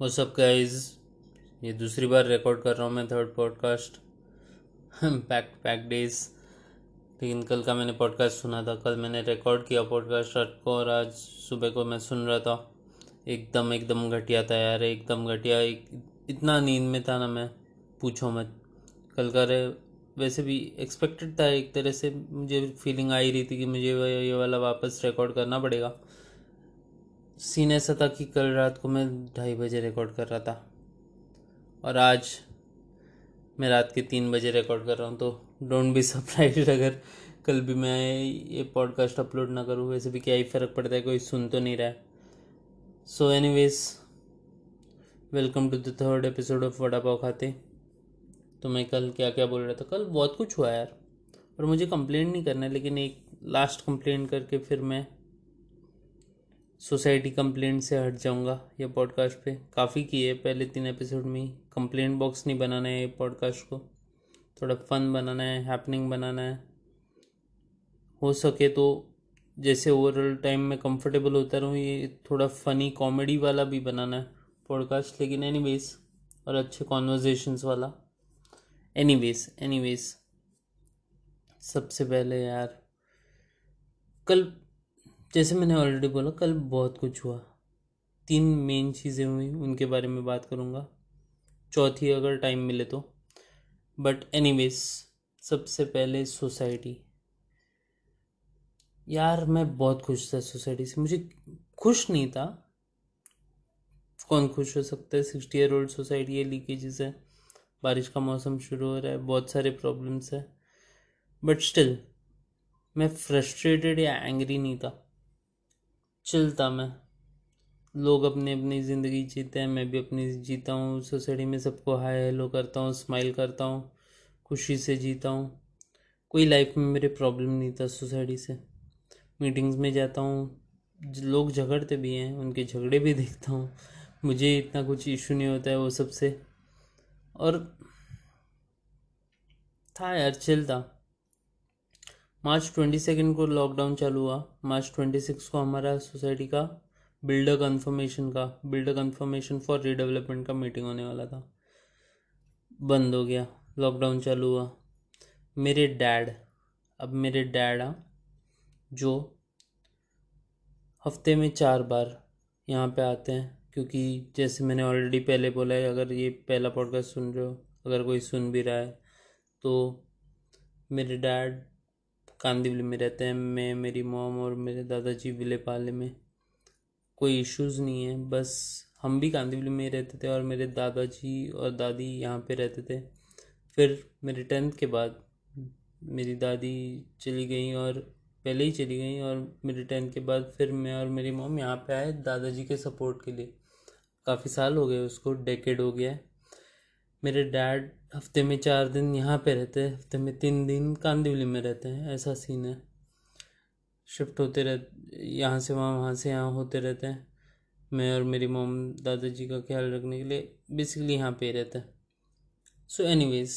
वो सब गाइस ये दूसरी बार रिकॉर्ड कर रहा हूँ मैं third podcast pack pack days लेकिन कल का मैंने पॉडकास्ट सुना था। कल मैंने रिकॉर्ड किया पॉडकास्ट रात को और आज सुबह को मैं सुन रहा था। एकदम एकदम घटिया था यार। एकदम घटिया। एक, इतना नींद में था ना मैं। पूछो मत। कल का रे, वैसे भी एक्सपेक्टेड था एक तरह से। मुझे फीलिंग आ ही रही थी कि मुझे ये वाला वापस रिकॉर्ड करना पड़ेगा। सीन ऐसा था कि कल रात को मैं ढाई बजे रिकॉर्ड कर रहा था। और आज मैं रात के तीन बजे रिकॉर्ड कर रहा हूँ तो डोंट बी सरप्राइज़ अगर कल भी मैं ये पॉडकास्ट अपलोड ना करूँ, वैसे भी क्या ही फ़र्क पड़ता है, कोई सुन तो नहीं रहा so anyways welcome to the third episode of vada pav खाते तो मैं कल क्या क्या बोल रहा था? कल बहुत कुछ हुआ यार, और मुझे कंप्लेंट नहीं करना है, लेकिन एक लास्ट कंप्लेंट करके फिर मैं सोसाइटी कंप्लेंट से हट जाऊँगा ये पॉडकास्ट पे। काफ़ी किए पहले तीन एपिसोड में ही। कंप्लेंट बॉक्स नहीं बनाना है ये पॉडकास्ट को। थोड़ा फन बनाना है हैपनिंग बनाना है। हो सके तो जैसे ओवरऑल टाइम में कंफर्टेबल होता रहूँ, ये थोड़ा फनी कॉमेडी वाला भी बनाना है पॉडकास्ट लेकिन एनी और अच्छे कॉन्वर्जेशंस वाला। एनी वेज सबसे पहले यार, कल जैसे मैंने ऑलरेडी बोला, कल बहुत कुछ हुआ। तीन मेन चीज़ें हुई, उनके बारे में बात करूँगा। चौथी, अगर टाइम मिले तो। बट एनीवेज सबसे पहले सोसाइटी यार, मैं बहुत खुश था सोसाइटी से। मुझे खुश नहीं था। कौन खुश हो सकता है? सिक्सटी ईयर ओल्ड सोसाइटी है लीकेजेस है। बारिश का मौसम शुरू हो रहा है, बहुत सारे प्रॉब्लम्स है। बट स्टिल मैं फ्रस्ट्रेटेड या एंग्री नहीं था। चलता मैं। लोग अपनी अपनी ज़िंदगी जीते हैं, मैं भी अपनी जीता हूँ। सोसाइटी में सबको हाय हेलो करता हूँ, स्माइल करता हूँ, खुशी से जीता हूँ। कोई लाइफ में मेरे प्रॉब्लम नहीं था सोसाइटी से। मीटिंग्स में जाता हूँ लोग झगड़ते भी हैं, उनके झगड़े भी देखता हूँ। मुझे इतना कुछ इशू नहीं होता है वो सबसे। और था यार चलता मार्च ट्वेंटी सेकेंड को लॉकडाउन चालू हुआ। मार्च ट्वेंटी सिक्स को हमारा सोसाइटी का बिल्डर कन्फर्मेशन का बिल्डर कन्फर्मेशन फॉर रीडेवलपमेंट का मीटिंग होने वाला था। बंद हो गया। लॉकडाउन चालू हुआ। मेरे डैड अब मेरे डैड आ जो हफ़्ते में चार बार यहाँ पे आते हैं, क्योंकि जैसे मैंने ऑलरेडी पहले बोला है, अगर ये पहला पॉडकास्ट सुन रहे हो, अगर कोई सुन भी रहा है तो मेरे डैड कांदिवली में रहते हैं, मैं, मेरी मोम और मेरे दादाजी विलेपाले में कोई इश्यूज़ नहीं है। बस हम भी कांदिवली में रहते थे और मेरे दादाजी और दादी यहाँ पे रहते थे। फिर मेरे टेंथ के बाद मेरी दादी चली गई और पहले ही चली गई और मेरे टेंथ के बाद फिर मैं और मेरी मोम यहाँ पे आए दादाजी के सपोर्ट के लिए। काफ़ी साल हो गए, उसको डेकेड हो गया मेरे डैड हफ़्ते में चार दिन यहाँ पे रहते हैं, हफ़्ते में तीन दिन कांदिवली में रहते हैं, ऐसा सीन है। शिफ्ट होते रह, यहाँ से वहाँ वहाँ से यहाँ होते रहते हैं। मैं और मेरी मोम दादाजी का ख्याल रखने के लिए बेसिकली यहाँ पे रहते हैं। सो एनीवेज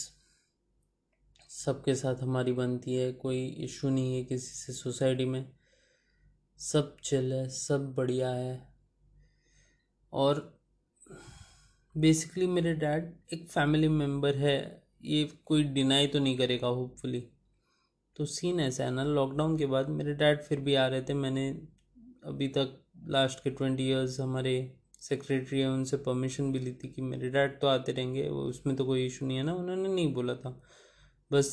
सबके साथ हमारी बनती है, कोई इशू नहीं है किसी से सोसाइटी में। सब चिल है, सब बढ़िया है। और बेसिकली मेरे डैड एक फैमिली मेंबर है, ये कोई डिनाई तो नहीं करेगा होपफुली तो सीन ऐसा है ना लॉकडाउन के बाद मेरे डैड फिर भी आ रहे थे। मैंने अभी तक लास्ट के ट्वेंटी इयर्स हमारे सेक्रेटरी है, उनसे परमिशन भी ली थी कि मेरे डैड तो आते रहेंगे, वो उसमें तो कोई इशू नहीं है ना, उन्होंने नहीं बोला था। बस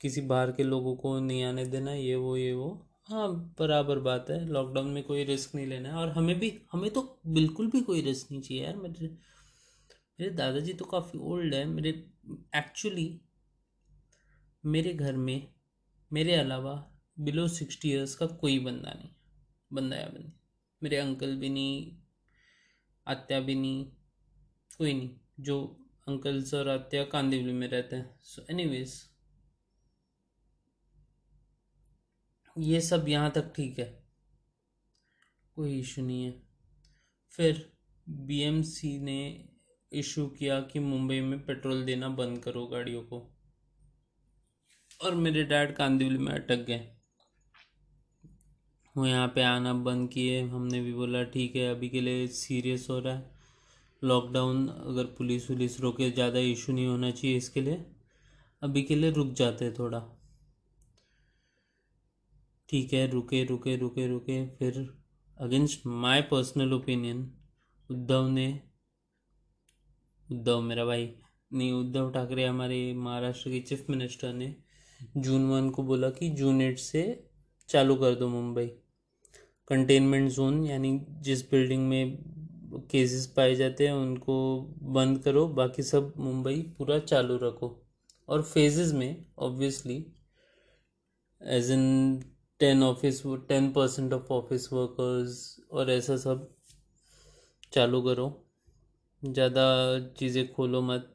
किसी बाहर के लोगों को नहीं आने देना, ये वो ये वो। हाँ बराबर बात है लॉकडाउन में कोई रिस्क नहीं लेना है। और हमें भी, हमें तो बिल्कुल भी कोई रिस्क नहीं चाहिए यार, मेरे मेरे दादाजी तो काफ़ी ओल्ड है, मेरे एक्चुअली मेरे घर में, मेरे अलावा बिलो सिक्सटी ईयर्स का कोई बंदा नहीं बंदा या बंदी मेरे अंकल भी नहीं, आत्या भी नहीं, कोई नहीं, जो अंकल्स और आत्या कांदिवली में रहते हैं। सो एनीवेज ये सब यहाँ तक ठीक है, कोई इशू नहीं है। फिर बीएमसी ने इशू किया कि मुंबई में पेट्रोल देना बंद करो गाड़ियों को। और मेरे डैड कांदिवली में अटक गए। वो यहाँ पे आना बंद किए। हमने भी बोला, ठीक है, अभी के लिए सीरियस हो रहा है। लॉकडाउन अगर पुलिस वुलिस रोके, ज़्यादा इशू नहीं होना चाहिए इसके लिए। अभी के लिए रुक जाते थोड़ा। ठीक है, रुके रुके रुके रुके। फिर against my personal opinion Uddhav ने उद्धव, मेरा भाई, नहीं, उद्धव ठाकरे हमारे महाराष्ट्र के चीफ मिनिस्टर ने जून वन को बोला कि जून एट से चालू कर दो मुंबई। कंटेनमेंट जोन यानी जिस बिल्डिंग में केसेस पाए जाते हैं, उनको बंद करो, बाकी सब मुंबई पूरा चालू रखो। और फेजेस में obviously as in ten office ten percent of office workers और ऐसा सब चालू करो। ज़्यादा चीज़ें खोलो मत।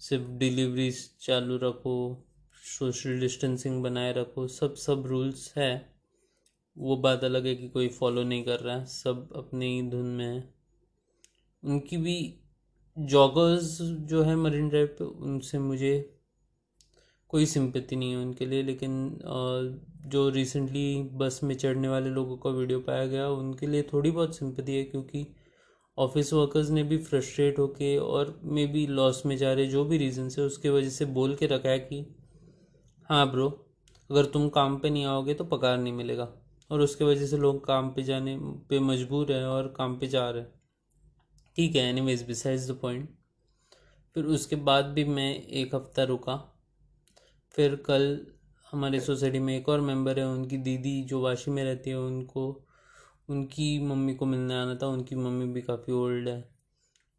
सिर्फ़ डिलीवरीज चालू रखो सोशल डिस्टेंसिंग बनाए रखो, सब सब रूल्स है। वो बात अलग है कि कोई फॉलो नहीं कर रहा है सब अपने ही धुन में है। उनकी भी जॉगर्स जो है मरीन ड्राइव पे, उनसे मुझे कोई सिंपति नहीं है उनके लिए, लेकिन जो रिसेंटली बस में चढ़ने वाले लोगों का वीडियो पाया गया, उनके लिए थोड़ी बहुत सिंपति है, क्योंकि ऑफ़िस वर्कर्स ने भी फ्रस्ट्रेट होके और मे बी लॉस में जा रहे जो भी रीज़न से उसके वजह से बोल के रखा है कि हाँ ब्रो अगर तुम काम पे नहीं आओगे तो पगार नहीं मिलेगा। और उसके वजह से लोग काम पे जाने पे मजबूर हैं और काम पे जा रहे हैं। ठीक है any anyways besides the point फिर उसके बाद भी मैं एक हफ़्ता रुका। फिर कल हमारे सोसाइटी में एक और मेंबर है उनकी दीदी जो वाशी में रहती है उनको उनकी मम्मी को मिलने आना था, उनकी मम्मी भी काफ़ी ओल्ड है,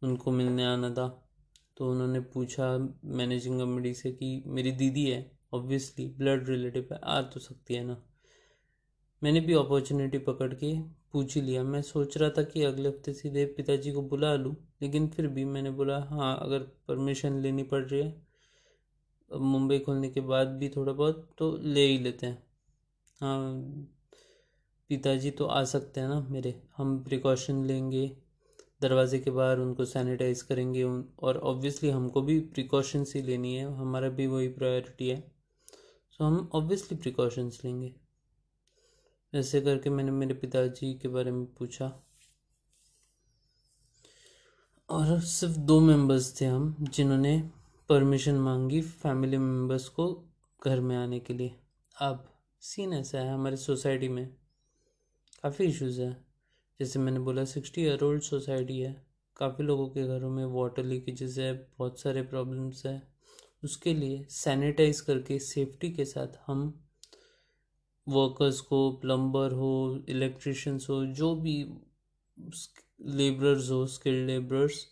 उनको मिलने आना था। तो उन्होंने पूछा मैनेजिंग कमेटी से कि मेरी दीदी है ऑब्वियसली ब्लड रिलेटिव है, आ तो सकती है ना। मैंने भी अपॉर्चुनिटी पकड़ के पूछ ही लिया। मैं सोच रहा था कि अगले हफ़्ते सीधे पिताजी को बुला लूँ, लेकिन फिर भी मैंने बोला हाँ अगर परमिशन लेनी पड़ रही है मुंबई खोलने के बाद भी थोड़ा बहुत तो ले ही लेते हैं। हाँ पिताजी तो आ सकते हैं ना मेरे। हम प्रिकॉशन लेंगे, दरवाजे के बाहर उनको सैनिटाइज करेंगे उन, और ऑब्वियसली हमको भी प्रिकॉशंस ही लेनी है, हमारा भी वही प्रायोरिटी है। सो हम ऑब्वियसली प्रिकॉशंस लेंगे। ऐसे करके मैंने मेरे पिताजी के बारे में पूछा। और सिर्फ़ दो मेंबर्स थे हम, जिन्होंने परमिशन मांगी फैमिली मेंबर्स को घर में आने के लिए। अब सीन ऐसा है हमारी सोसाइटी में? काफ़ी इश्यूज़ है। जैसे मैंने बोला सिक्सटी ईयर ओल्ड सोसाइटी है। काफ़ी लोगों के घरों में वाटर लीकेजेस है, बहुत सारे प्रॉब्लम्स है। उसके लिए सैनिटाइज करके सेफ्टी के साथ हम वर्कर्स को प्लम्बर हो इलेक्ट्रिशंस हो, जो भी लेबरर्स हो स्किल्ड लेबरर्स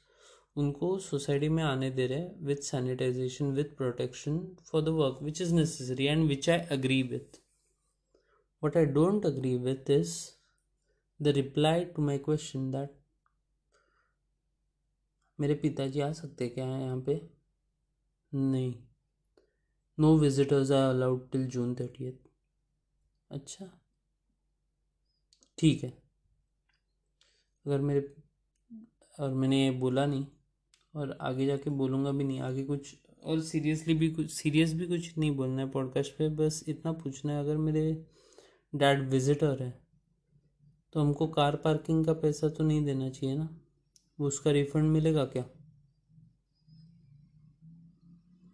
उनको सोसाइटी में आने दे रहे हैं with sanitization with protection for the work which is necessary and which I agree with what I don't agree with is the reply to my question that मेरे पिताजी आ सकते क्या हैं यहाँ पे? नहीं। No visitors are allowed till June thirtieth अच्छा। ठीक है। अगर मेरे, और मैंने बोला नहीं, और आगे जाके बोलूँगा भी नहीं, आगे कुछ, और सीरियसली भी कुछ सीरियस भी कुछ नहीं बोलना है पॉडकास्ट पे, बस इतना पूछना है, अगर मेरे डैड विजिटर है तो हमको कार पार्किंग का पैसा तो नहीं देना चाहिए ना? वो उसका रिफंड मिलेगा क्या?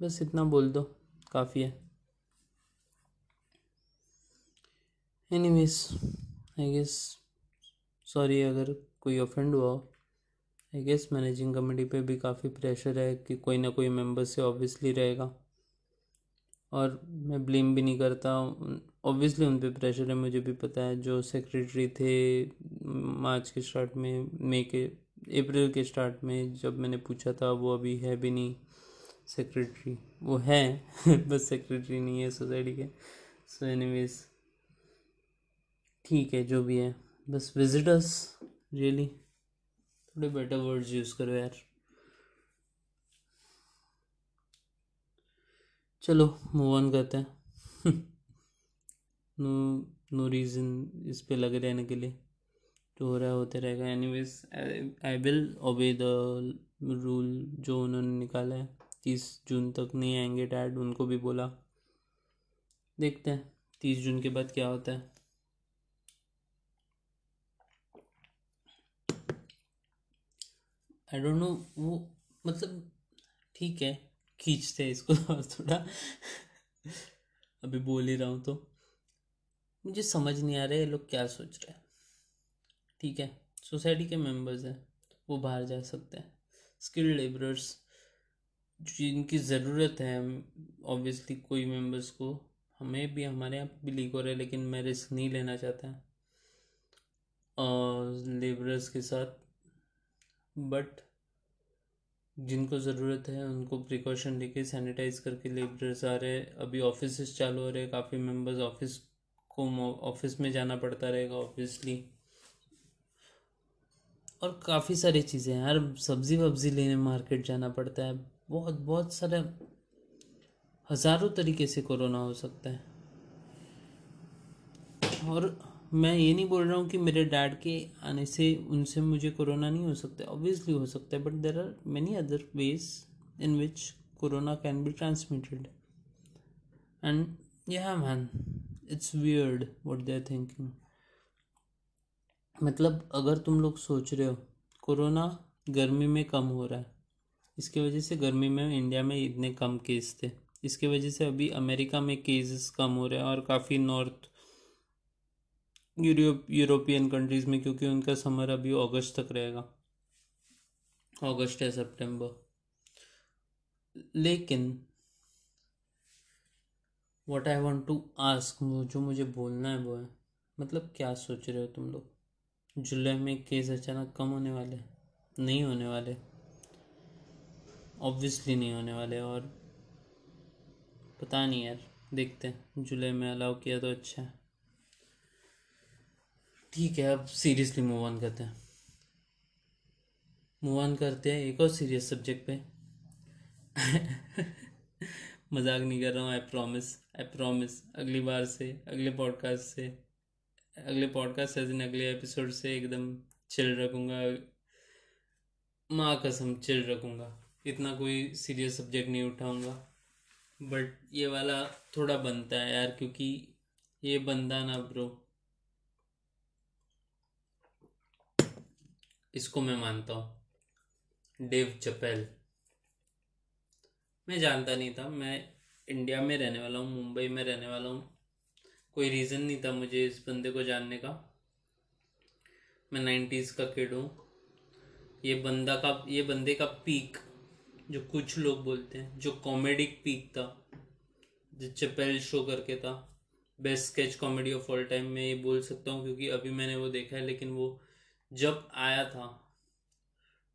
बस इतना बोल दो, काफ़ी है। एनीवेज आई गेस सॉरी अगर कोई ऑफेंड हुआ हो। आई गेस मैनेजिंग कमेटी पे भी काफ़ी प्रेशर है कि कोई ना कोई मेंबर से ऑब्वियसली रहेगा। और मैं ब्लेम भी नहीं करता ऑब्वियसली उन पर प्रेशर है, मुझे भी पता है, जो सेक्रेटरी थे मार्च के स्टार्ट में, मई के अप्रैल के स्टार्ट में जब मैंने पूछा था, वो अभी है भी नहीं सेक्रेटरी वो है, बस सेक्रेटरी नहीं है सोसाइटी के। सो एनीवेज ठीक है, जो भी है। बस विजिटर्स रियली थोड़े बेटर वर्ड्स यूज़ करो यार। चलो मूव ऑन करते हैं। नो नो रीज़न इस पे लगे रहने के लिए। जो हो रहा होते रहेगा। Anyways I will obey the rule जो उन्होंने निकाला है। तीस जून तक नहीं आएँगे डैड उनको भी बोला। देखते हैं, तीस जून के बाद क्या होता है। आई डोंट नो वो मतलब ठीक है, खींचते हैं इसको थोड़ा। अभी बोल ही रहा हूँ तो। मुझे समझ नहीं आ रहा है ये लोग क्या सोच रहे हैं। ठीक है, सोसाइटी के मेंबर्स हैं, वो बाहर जा सकते हैं। स्किल्ड लेबरर्स जिनकी ज़रूरत है ऑब्वियसली कोई मेंबर्स को, हमें भी, हमारे यहाँ भी लीक हो रहा है, लेकिन मैं रिस्क नहीं लेना चाहता। और लेबरर्स के साथ बट जिनको ज़रूरत है, उनको प्रिकॉशन लेके सैनिटाइज करके लेबरर्स आ रहे हैं। अभी ऑफ़िस चालू हो रहे हैं, काफ़ी मेंबर्स ऑफ़िस को ऑफ़िस में जाना पड़ता रहेगा ऑब्वियसली और काफ़ी सारी चीज़ें हैं यार, सब्ज़ी वब्ज़ी लेने मार्केट जाना पड़ता है। बहुत बहुत सारे, हज़ारों तरीके से कोरोना हो सकता है। और मैं ये नहीं बोल रहा हूँ कि मेरे डैड के आने से, उनसे मुझे कोरोना नहीं हो सकता ऑब्वियसली हो सकता है but there are many other ways in which corona can be transmitted and यह man it's weird what they are thinking मतलब अगर तुम लोग सोच रहे हो, कोरोना गर्मी में कम हो रहा है। इसकी वजह से गर्मी में इंडिया में इतने कम केस थे। इसके वजह से अभी अमेरिका में केसेस कम हो रहे हैं और काफ़ी नॉर्थ यूरोप यूरोपियन कंट्रीज़ में, क्योंकि उनका समर अभी अगस्त तक रहेगा। अगस्त या सितंबर लेकिन what I want to ask जो मुझे बोलना है वो है मतलब क्या सोच रहे हो तुम लोग? जुलाई में केस अचानक कम होने वाले नहीं होने वाले। ऑब्वियसली नहीं होने वाले और पता नहीं यार, देखते हैं। जुलाई में अलाउ किया तो अच्छा है। ठीक है, अब सीरियसली मूव ऑन करते हैं। मूव ऑन करते हैं एक और सीरियस सब्जेक्ट पे। मज़ाक नहीं कर रहा हूँ आई प्रॉमिस आई प्रॉमिस अगली बार से, अगले पॉडकास्ट से, अगले पॉडकास्ट से अगले एपिसोड से एकदम चिल रखूँगा। माँ कसम चिल रखूँगा। इतना कोई सीरियस सब्जेक्ट नहीं उठाऊँगा। बट ये वाला थोड़ा बनता है यार, क्योंकि ये बंदा ना ब्रो इसको मैं मानता हूँ। डेव चपेल मैं जानता नहीं था, मैं इंडिया में रहने वाला हूँ, मुंबई में रहने वाला हूँ। कोई रीज़न नहीं था मुझे इस बंदे को जानने का। मैं नाइन्टीज़ का किड हूँ। ये बंदा का, ये बंदे का पीक जो कुछ लोग बोलते हैं, जो कॉमेडिक पीक था, जो चपेल शो करके था best sketch comedy of all time मैं ये बोल सकता हूँ क्योंकि अभी मैंने वो देखा है, लेकिन वो जब आया था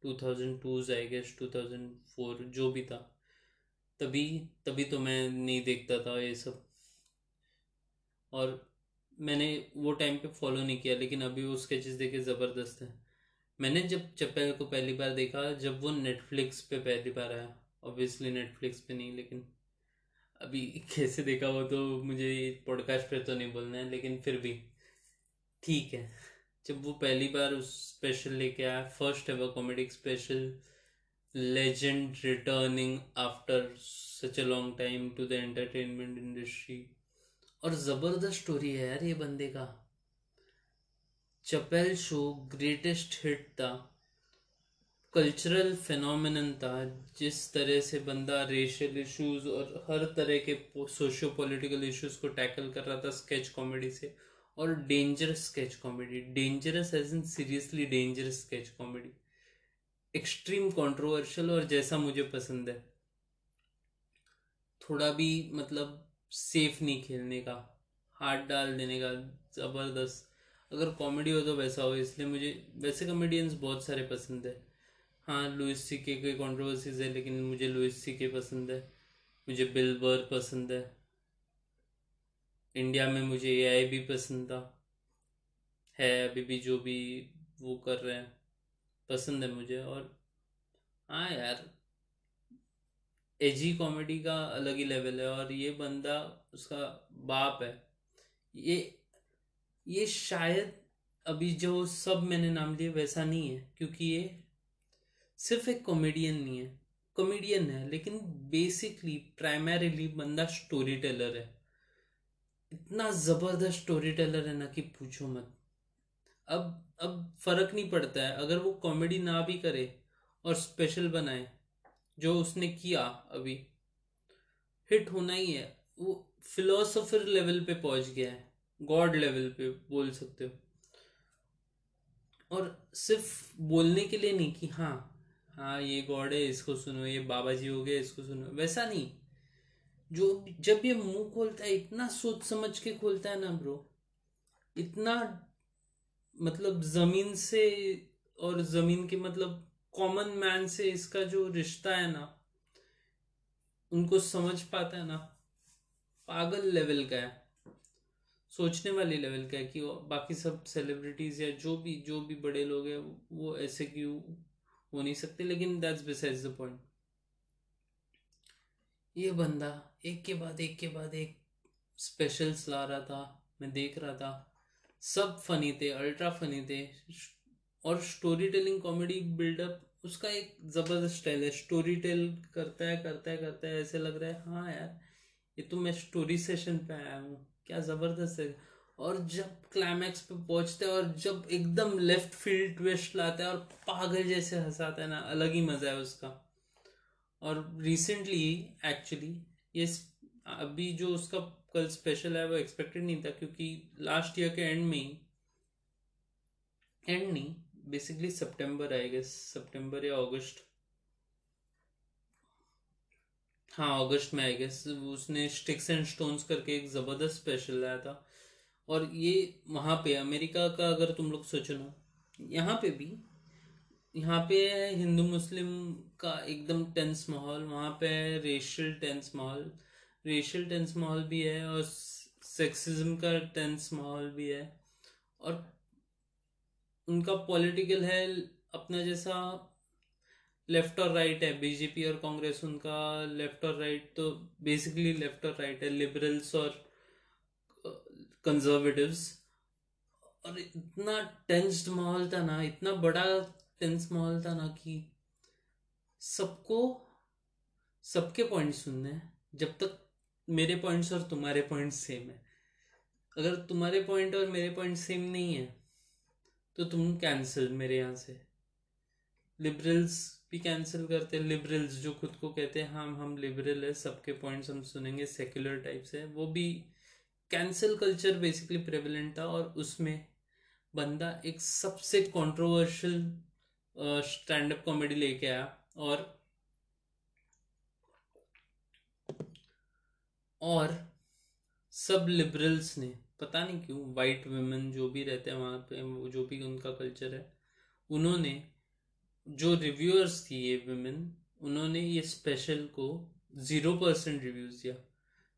2002 आई गेस 2004 जो भी था तभी तभी तो मैं नहीं देखता था ये सब। और मैंने वो टाइम पे फॉलो नहीं किया, लेकिन अभी वो स्केचेस देखे ज़बरदस्त है। मैंने जब चप्पल को पहली बार देखा, जब वो नेटफ्लिक्स पे पहली बार आया। ऑब्वियसली नेटफ्लिक्स पे नहीं, लेकिन अभी कैसे देखा वो तो मुझे पॉडकास्ट पे तो नहीं बोलना है, लेकिन फिर भी। ठीक है। जब वो पहली बार उस स्पेशल लेके आया first ever comedy special legend returning after such a long time to the entertainment industry और ज़बरदस्त स्टोरी है यार ये बंदे का। चपेल शो ग्रेटेस्ट हिट था। कल्चरल फेनोमिन था, जिस तरह से बंदा रेशियल इश्यूज़ और हर तरह के सोशियो पॉलिटिकल इश्यूज़ को टैकल कर रहा था स्केच कॉमेडी से। और dangerous sketch comedy dangerous as in seriously dangerous sketch comedy extreme controversial और जैसा मुझे पसंद है। थोड़ा भी मतलब सेफ़ नहीं खेलने का, हाथ डाल देने का, ज़बरदस्त। अगर कॉमेडी हो तो वैसा हो, इसलिए मुझे, वैसे कॉमेडियंस बहुत सारे पसंद है। हाँ लुइस सी के कॉन्ट्रोवर्सीज है, लेकिन मुझे लुइस सी के पसंद है। मुझे बिल बर पसंद है। इंडिया में मुझे ए आई भी पसंद था। है, अभी भी जो भी वो कर रहे हैं। पसंद है मुझे और हाँ यार एजी कॉमेडी का अलग ही लेवल है और ये बंदा उसका बाप है। ये ये शायद अभी जो सब मैंने नाम लिए वैसा नहीं है, क्योंकि ये सिर्फ़ एक कॉमेडियन नहीं है। कॉमेडियन है, लेकिन बेसिकली प्राइमरीली बंदा स्टोरी टेलर है। इतना ज़बरदस्त स्टोरी टेलर है ना कि पूछो मत। अब अब फ़र्क नहीं पड़ता है। अगर वो कॉमेडी ना भी करे और स्पेशल बनाए, जो उसने किया अभी हिट होना ही है। वो फिलोसोफर लेवल पे पहुँच गया है। गॉड लेवल पे बोल सकते हो। और सिर्फ़ बोलने के लिए नहीं कि हाँ हाँ ये गॉड है, इसको सुनो, ये बाबा जी हो गए, इसको सुनो। वैसा नहीं। जो जब ये मुँह खोलता है, इतना सोच समझ के खोलता है ना ब्रो इतना मतलब ज़मीन से और ज़मीन के मतलब कॉमन मैन से इसका जो रिश्ता है ना, उनको समझ पाता है ना, पागल लेवल का है। सोचने वाली लेवल का है कि बाकी सब सेलिब्रिटीज या जो भी जो भी बड़े लोग हैं, वो ऐसे क्यों हो नहीं सकते? लेकिन दैट्स बिसाइड्स द पॉइंट ये बंदा एक के बाद एक के बाद एक स्पेशल्स ला रहा था, मैं देख रहा था। सब फनी थे अल्ट्रा फनी थे, और स्टोरी टेलिंग कॉमेडी बिल्डअप उसका एक ज़बरदस्त स्टाइल है। स्टोरी टेल करता है करता है करता है, ऐसे लग रहा है हाँ यार, ये तो मैं स्टोरी सेशन पे आया हूँ। क्या ज़बरदस्त है। और जब क्लाइमैक्स पे पहुँचते हैं और जब एकदम लेफ़्ट फ़ील्ड ट्विस्ट लाता है और पागल जैसे हंसाता है ना, अलग ही मज़ा है उसका। और रिसेंटली एक्चुअली ये अभी जो उसका कल स्पेशल है, वो एक्सपेक्टेड नहीं था क्योंकि लास्ट ईयर के एंड में एंड नहीं बेसिकली सितंबर आई गेस सितंबर या अगस्त हाँ अगस्त में आई गेस उसने स्टिक्स एंड स्टोन्स करके एक ज़बरदस्त स्पेशल लाया था। और ये वहाँ पे, अमेरिका का अगर तुम लोग सोचो ना, यहाँ पे भी, यहाँ पे हिंदू मुस्लिम का एकदम टेंस माहौल, वहाँ पे रेशियल टेंस माहौल रेशियल टेंस माहौल भी है और सेक्सिज्म का टेंस माहौल भी है। और उनका पॉलिटिकल है, अपना जैसा लेफ़्ट और राइट है बीजेपी और कांग्रेस उनका लेफ़्ट और राइट तो बेसिकली लेफ़्ट और राइट है लिबरल्स और कंजर्वेटिव्स और इतना टेंस्ड माहौल था ना, इतना बड़ा टेंस माहौल था ना कि सबको, सबके पॉइंट सुनने हैं, जब तक मेरे पॉइंट्स और तुम्हारे पॉइंट्स सेम है। अगर तुम्हारे पॉइंट और मेरे पॉइंट सेम नहीं है तो तुम कैंसिल मेरे यहाँ से। लिबरल्स भी कैंसिल करते हैं। लिबरल्स जो खुद को कहते हैं हाँ हम लिबरल है, सबके पॉइंट्स हम सुनेंगे सेक्युलर टाइप से वो भी कैंसिल कल्चर बेसिकली प्रेवलेंट था और उसमें बंदा एक सबसे कंट्रोवर्शियल स्टैंड अप कॉमेडी लेके आया और और सब लिबरल्स ने, पता नहीं क्यों वाइट वेमेन जो भी रहते हैं वहाँ पे जो भी उनका कल्चर है, उन्होंने जो रिव्यूअर्स थी ये वेमेन उन्होंने ये स्पेशल को ज़ीरो परसेंट रिव्यूज़ दिया।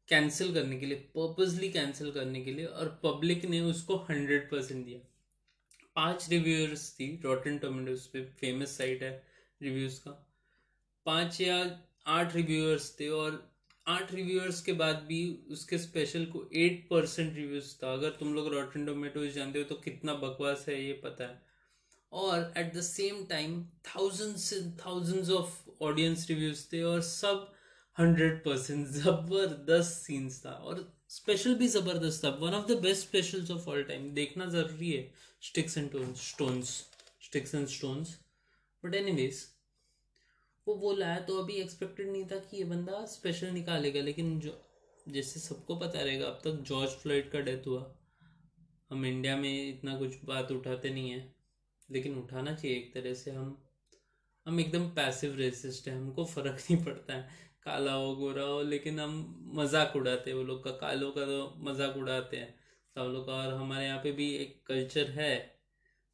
कैंसिल करने के लिए पर्पजली कैंसिल करने के लिए और पब्लिक ने उसको हंड्रेड परसेंट दिया। पाँच रिव्यूअर्स थी रॉटन टोमेटोज पे फ़ेमस साइट है रिव्यूज़ का। पाँच या आठ रिव्यूअर्स थे और आठ रिव्यूअर्स के बाद भी उसके स्पेशल को एट परसेंट रिव्यूज़ था। अगर तुम लोग रॉटन टोमेटोज जानते हो तो कितना बकवास है ये पता है। और at the same time thousands thousands of audience reviews थे और सब हंड्रेड परसेंट ज़बरदस्त सीन्स था। और स्पेशल भी ज़बरदस्त था। One of the best specials of all time देखना ज़रूरी है। Sticks and stones sticks and stones but anyways वो बोला है तो अभी एक्सपेक्टेड नहीं था कि ये बंदा स्पेशल निकालेगा, लेकिन जो, जैसे सबको पता रहेगा, अब तक जॉर्ज फ़्लाइट का डेथ हुआ। हम इंडिया में इतना कुछ बात उठाते नहीं है, लेकिन उठाना चाहिए एक तरह से हम हम एकदम पैसिव रेसिस्ट हैं, हमको फ़र्क नहीं पड़ता है। काला हो, गोरा हो, लेकिन हम मज़ाक उड़ाते हैं, वो लोग का कालों का तो मज़ाक उड़ाते हैं। सब लोग का, और हमारे यहाँ पे भी एक कल्चर है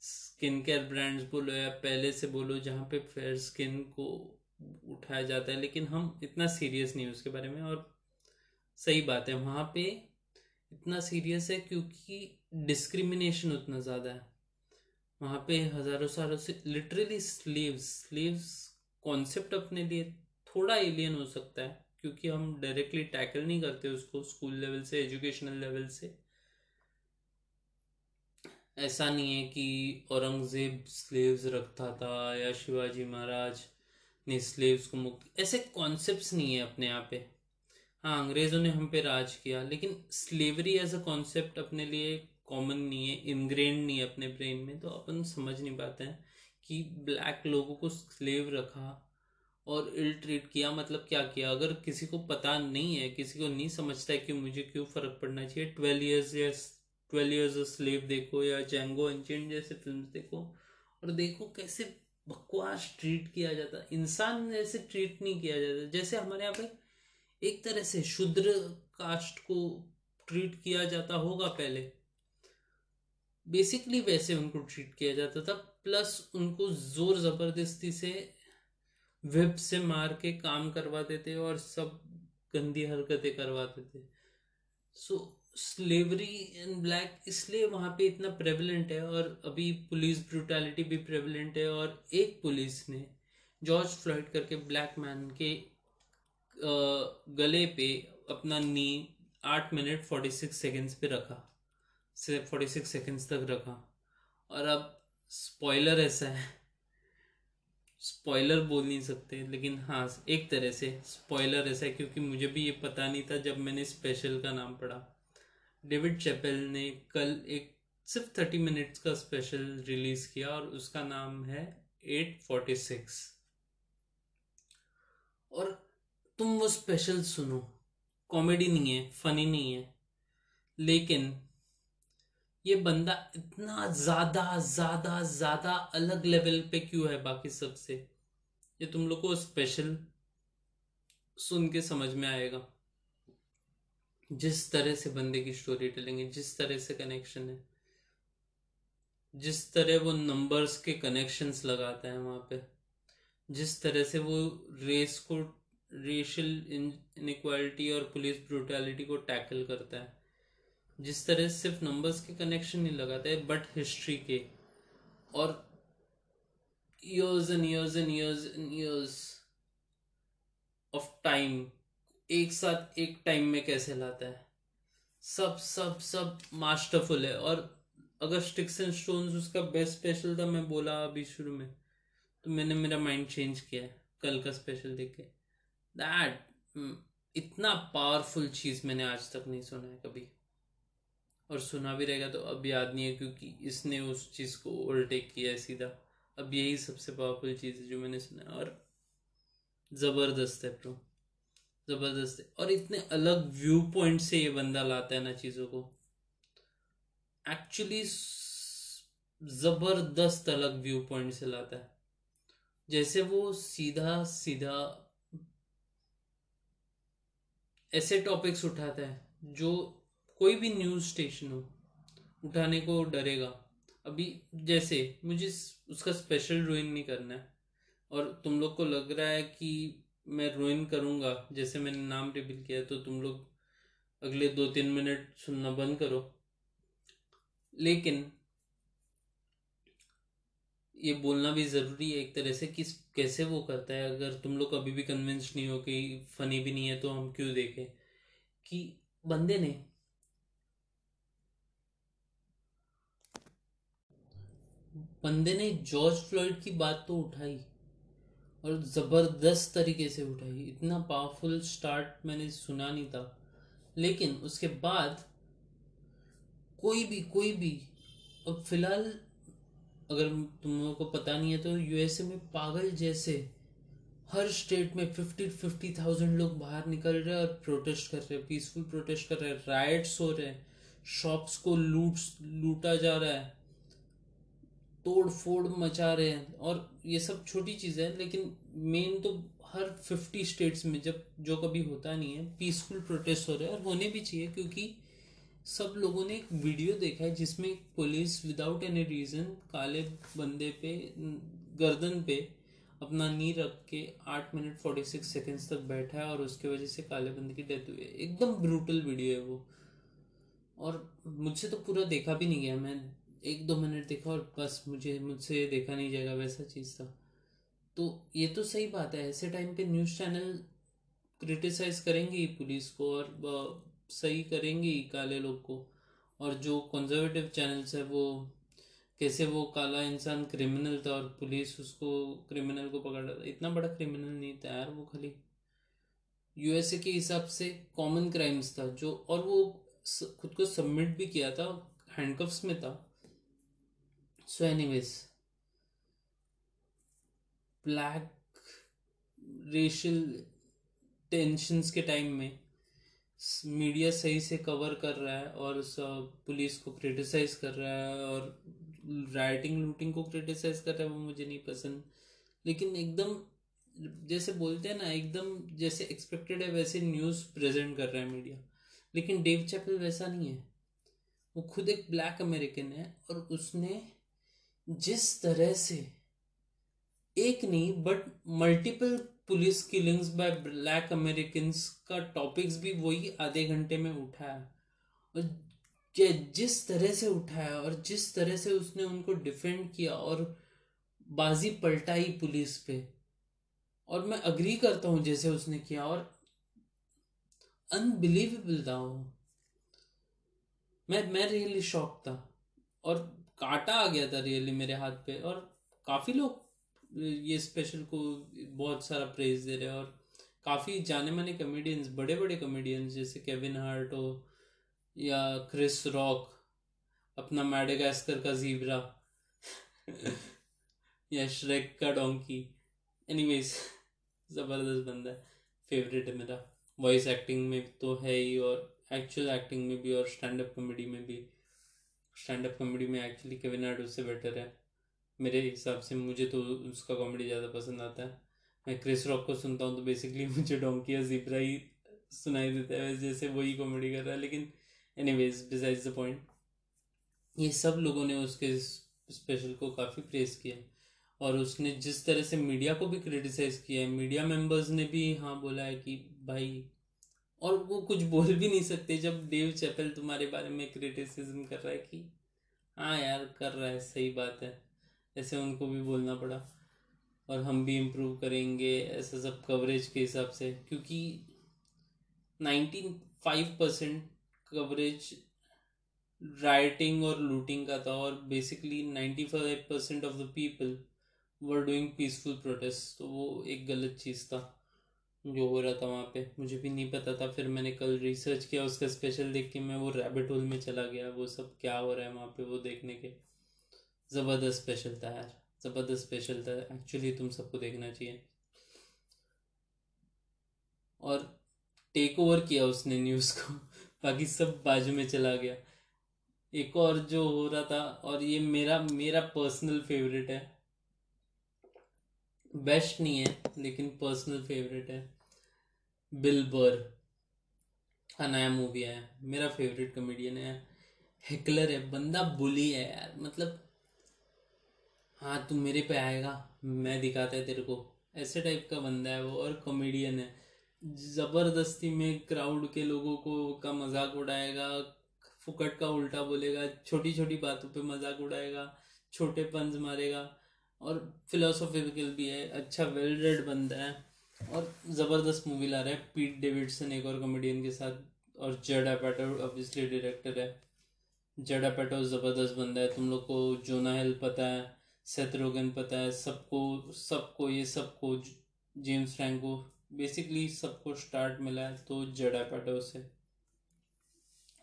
स्किन केयर ब्रांड्स बोलो या पहले से बोलो, जहाँ पे फेयर स्किन को उठाया जाता है, लेकिन हम इतना सीरियस नहीं उसके बारे में और सही बात है, वहाँ पे इतना सीरियस है क्योंकि डिस्क्रिमिनेशन उतना ज़्यादा है। वहाँ पे हज़ारों सालों से लिटरली स्लीव्स स्लीव्स कॉन्सेप्ट अपने लिए थोड़ा एलियन हो सकता है, क्योंकि हम डायरेक्टली टैकल नहीं करते उसको स्कूल लेवल से एजुकेशनल लेवल से। ऐसा नहीं है कि औरंगज़ेब स्लेव्स रखता था या शिवाजी महाराज ने स्लेव्स को मुक्त ऐसे कॉन्सेप्ट्स नहीं है अपने यहाँ पे। हाँ अंग्रेज़ों ने हम पे राज किया, लेकिन स्लेवरी एज अ कॉन्सेप्ट अपने लिए कॉमन नहीं है इनग्रेन नहीं है अपने ब्रेन में। तो अपन समझ नहीं पाते हैं कि ब्लैक लोगों को स्लेव रखा और इल ट्रीट किया मतलब क्या किया। अगर किसी को पता नहीं है, किसी को नहीं समझता है कि मुझे क्यों फ़र्क पड़ना चाहिए ट्वेल्व ईयर्स या ट्वेल्व ईयर्स स्लेव देखो या जेंगो अनचेंड जैसे फ़िल्म देखो और देखो कैसे बकवास ट्रीट किया जाता, इंसान जैसे ट्रीट नहीं किया जाता। जैसे हमारे यहाँ पे एक तरह से शुद्र कास्ट को ट्रीट किया जाता होगा पहले। बेसिकली वैसे उनको ट्रीट किया जाता था प्लस उनको ज़ोर ज़बरदस्ती से वेब से मार के काम करवाते थे और सब गंदी हरकतें करवाते थे सो स्लेवरी इन ब्लैक इसलिए वहाँ पे इतना प्रेवलेंट है और अभी पुलिस ब्रूटैलिटी भी प्रेवलेंट है और एक पुलिस ने जॉर्ज फ्लॉइड करके ब्लैक मैन के गले पे अपना नी आठ मिनट फोर्टी सिक्स सेकेंड्स पे रखा। से फोर्टी सिक्स सेकेंड्स तक रखा। और अब स्पॉइलर ऐसा है। स्पॉइलर बोल नहीं सकते, लेकिन हाँ एक तरह से स्पॉइलर ऐसा है, क्योंकि मुझे भी ये पता नहीं था जब मैंने स्पेशल का नाम पढ़ा। डेविड चैपल ने कल एक सिर्फ़ थर्टी मिनट्स का स्पेशल रिलीज़ किया और उसका नाम है एट फोर्टी सिक्स। और तुम वो स्पेशल सुनो। कॉमेडी नहीं है फनी नहीं है। लेकिन ये बंदा इतना ज़्यादा ज़्यादा ज़्यादा अलग लेवल पे क्यों है बाकी सबसे? ये तुम लोग को स्पेशल सुन के समझ में आएगा। जिस तरह से बंदे की स्टोरी टेलिंग है, जिस तरह से कनेक्शन है, जिस तरह वो नंबर्स के कनेक्शंस लगाता है वहाँ पे, जिस तरह से वो रेस को रेशियल इनक्वालिटी और पुलिस ब्रूटैलिटी को टैकल करता है, जिस तरह से सिर्फ़ नंबर्स के कनेक्शन नहीं लगाते बट हिस्ट्री के, और years and years and years and years of time एक साथ एक टाइम में कैसे लाता है? सब सब सब मास्टरफुल है। और अगर स्टिक्स एंड स्टोन्स उसका बेस्ट स्पेशल था, मैं बोला अभी शुरू में तो मैंने मेरा माइंड चेंज किया है कल का स्पेशल देख के। दैट इतना पावरफुल चीज़ मैंने आज तक नहीं सुना है कभी। और सुना भी रहेगा तो अब याद नहीं है, क्योंकि इसने उस चीज़ को ओवरटेक किया है सीधा। अब यही सबसे पावरफुल चीज़ है जो मैंने सुना है। और ज़बरदस्त है प्रो ज़बरदस्त है। और इतने अलग व्यू पॉइंट से ये बंदा लाता है ना चीज़ों को। एक्चुअली ज़बरदस्त अलग व्यू पॉइंट से लाता है। जैसे वो सीधा सीधा ऐसे टॉपिक्स उठाता है, जो कोई भी न्यूज़ स्टेशन हो, उठाने को डरेगा। अभी जैसे मुझे उसका स्पेशल रोइन नहीं करना है। और तुम लोग को लग रहा है कि मैं रोइन करूँगा। जैसे मैंने नाम रिवील किया तो तुम लोग अगले दो तीन मिनट सुनना बंद करो। लेकिन ये बोलना भी ज़रूरी है एक तरह से कि कैसे वो करता है। अगर तुम लोग अभी भी कन्विंस नहीं हो कि फ़नी भी नहीं है तो हम क्यों देखें? कि बंदे ने बंदे ने जॉर्ज फ्लॉइड की बात तो उठाई। और ज़बरदस्त तरीके से उठाई। इतना पावरफुल स्टार्ट मैंने सुना नहीं था। लेकिन उसके बाद कोई भी कोई भी, अब फ़िलहाल अगर तुम लोगों को पता नहीं है तो यूएसए में पागल जैसे हर स्टेट में फिफ्टी फिफ्टी थाउज़ेंड लोग बाहर निकल रहे हैं और प्रोटेस्ट कर रहे हैं पीसफुल प्रोटेस्ट कर रहे हैं राइट्स हो रहे हैं शॉप्स को लूट, लूटा जा रहा है। तोड़ फोड़ मचा रहे हैं और ये सब छोटी चीज़ है, लेकिन मेन तो हर फिफ्टी स्टेट्स में जब, जो कभी होता नहीं है पीसफुल प्रोटेस्ट हो रहे हैं और होने भी चाहिए, क्योंकि सब लोगों ने एक वीडियो देखा है जिसमें पुलिस विदाउट एनी रीज़न काले बंदे पे, गर्दन पे अपना नी रख के आठ मिनट फोर्टी सिक्स सेकेंड्स तक बैठा है और उसके वजह से काले बंदे की डेथ हुई है। एकदम ब्रूटल वीडियो है वो। और मुझसे तो पूरा देखा भी नहीं गया मैं। एक दो मिनट देखा और बस मुझे, मुझसे देखा नहीं जाएगा, वैसा चीज़ था। तो ये तो सही बात है, ऐसे टाइम पे न्यूज़ चैनल क्रिटिसाइज करेंगे पुलिस को और सही करेंगे काले लोग को। और जो कंजर्वेटिव चैनल्स है वो, कैसे वो काला इंसान क्रिमिनल था और पुलिस उसको क्रिमिनल को पकड़ रहा था, इतना बड़ा क्रिमिनल नहीं था यार वो खाली। यूएसए के हिसाब से कॉमन क्राइम्स था जो, और वो खुद को सबमिट भी किया था हैंडकफ्स में था। So anyways black racial tensions के टाइम में मीडिया सही से कवर कर रहा है और सब पुलिस को क्रिटिसाइज कर रहा है और राइटिंग लूटिंग को क्रिटिसाइज कर रहा है वो मुझे नहीं पसंद। लेकिन एकदम, जैसे बोलते हैं ना, एकदम जैसे एक्सपेक्टेड है वैसे न्यूज़ प्रेजेंट कर रहा है मीडिया लेकिन डेव चैपल वैसा नहीं है। वो खुद एक ब्लैक अमेरिकन है और उसने जिस तरह से एक नहीं but multiple police killings by black American का टॉपिक्स भी वही आधे घंटे में उठाया और जिस तरह से उठाया और जिस तरह से उसने उनको डिफेंड किया और बाजी पलटाई पुलिस पे। और मैं अग्री करता हूँ जैसे उसने किया और अनबिलीवेबल था वो। मैं मैं रियली शॉक था। और काटा आ गया था रियली मेरे हाथ पे और काफ़ी लोग, ये स्पेशल को बहुत सारा प्रेज दे रहे हैं और काफ़ी जाने माने कॉमेडियंस बड़े बड़े कॉमेडियंस जैसे केविन हार्ट हो या क्रिस रॉक अपना मैडेगास्कर का जीब्रा या श्रेक का डोंकी एनीवेज ज़बरदस्त बंदा है फेवरेट है मेरा. वॉइस एक्टिंग में तो है ही और एक्चुअल एक्टिंग में भी और स्टैंड अप कॉमेडी में भी. स्टैंड अप कॉमेडी में एक्चुअली केविन हार्ट उससे बेटर है। मेरे हिसाब से मुझे तो उसका कॉमेडी ज़्यादा पसंद आता है। मैं क्रिस रॉक को सुनता हूँ तो बेसिकली मुझे डोंकी या जिब्रा ही सुनाई देता है, जैसे वही कॉमेडी कर रहा है। लेकिन anyways besides the point ये सब लोगों ने उसके स्पेशल को काफ़ी प्रेस किया और उसने जिस तरह से मीडिया को भी क्रिटिसाइज किया है मीडिया मेंबर्स ने भी हाँ बोला है कि भाई और वो कुछ बोल भी नहीं सकते जब देव चैपल तुम्हारे बारे में क्रिटिसिज्म कर रहा है कि हाँ यार, कर रहा है, सही बात है। ऐसे उनको भी बोलना पड़ा। और हम भी इम्प्रूव करेंगे ऐसा सब कवरेज के हिसाब से, क्योंकि ninety five percent coverage rioting और लूटिंग का था और basically ninety five percent of the people were doing peaceful protest तो वो एक गलत चीज़ था। जो हो रहा था वहाँ पे। मुझे भी नहीं पता था। फिर मैंने कल रिसर्च किया, उसका स्पेशल देख के मैं वो रैबिट होल में चला गया। वो सब क्या हो रहा है वहाँ पे वो देखने के। ज़बरदस्त स्पेशल था यार। ज़बरदस्त स्पेशल था। एक्चुअली तुम सबको देखना चाहिए। और टेक ओवर किया उसने न्यूज़ को। बाकी सब बाजू में चला गया। एक और जो हो रहा था, और ये मेरा मेरा पर्सनल फेवरेट है। बेस्ट नहीं है, लेकिन पर्सनल फेवरेट है। बिल बर का नया मूवी है मेरा फेवरेट कॉमेडियन है हिकलर है, बंदा बुली है यार मतलब हाँ तू मेरे पे आएगा, मैं दिखाता है तेरे को, ऐसे टाइप का बंदा है वो, और कॉमेडियन है। ज़बरदस्ती में क्राउड के लोगों को का मज़ाक उड़ाएगा, फुकट का उल्टा बोलेगा छोटी छोटी बातों पे मज़ाक उड़ाएगा, छोटे पंज मारेगा, और फिलोसॉफिकल भी है अच्छा वेल रेड बंदा है। और ज़बरदस्त मूवी ला रहा है। पीट डेविडसन एक और कॉमेडियन के साथ, और जेडा पैटो ऑब्वियसली डायरेक्टर है। जेडा पैटो ज़बरदस्त बंदा है। तुम लोग को जोना हेल पता है सेथ रोगन पता है, सबको सबको, ये सबको जेम्स फ्रैंको बेसिकली सबको स्टार्ट मिला है तो जेडा पैटो से।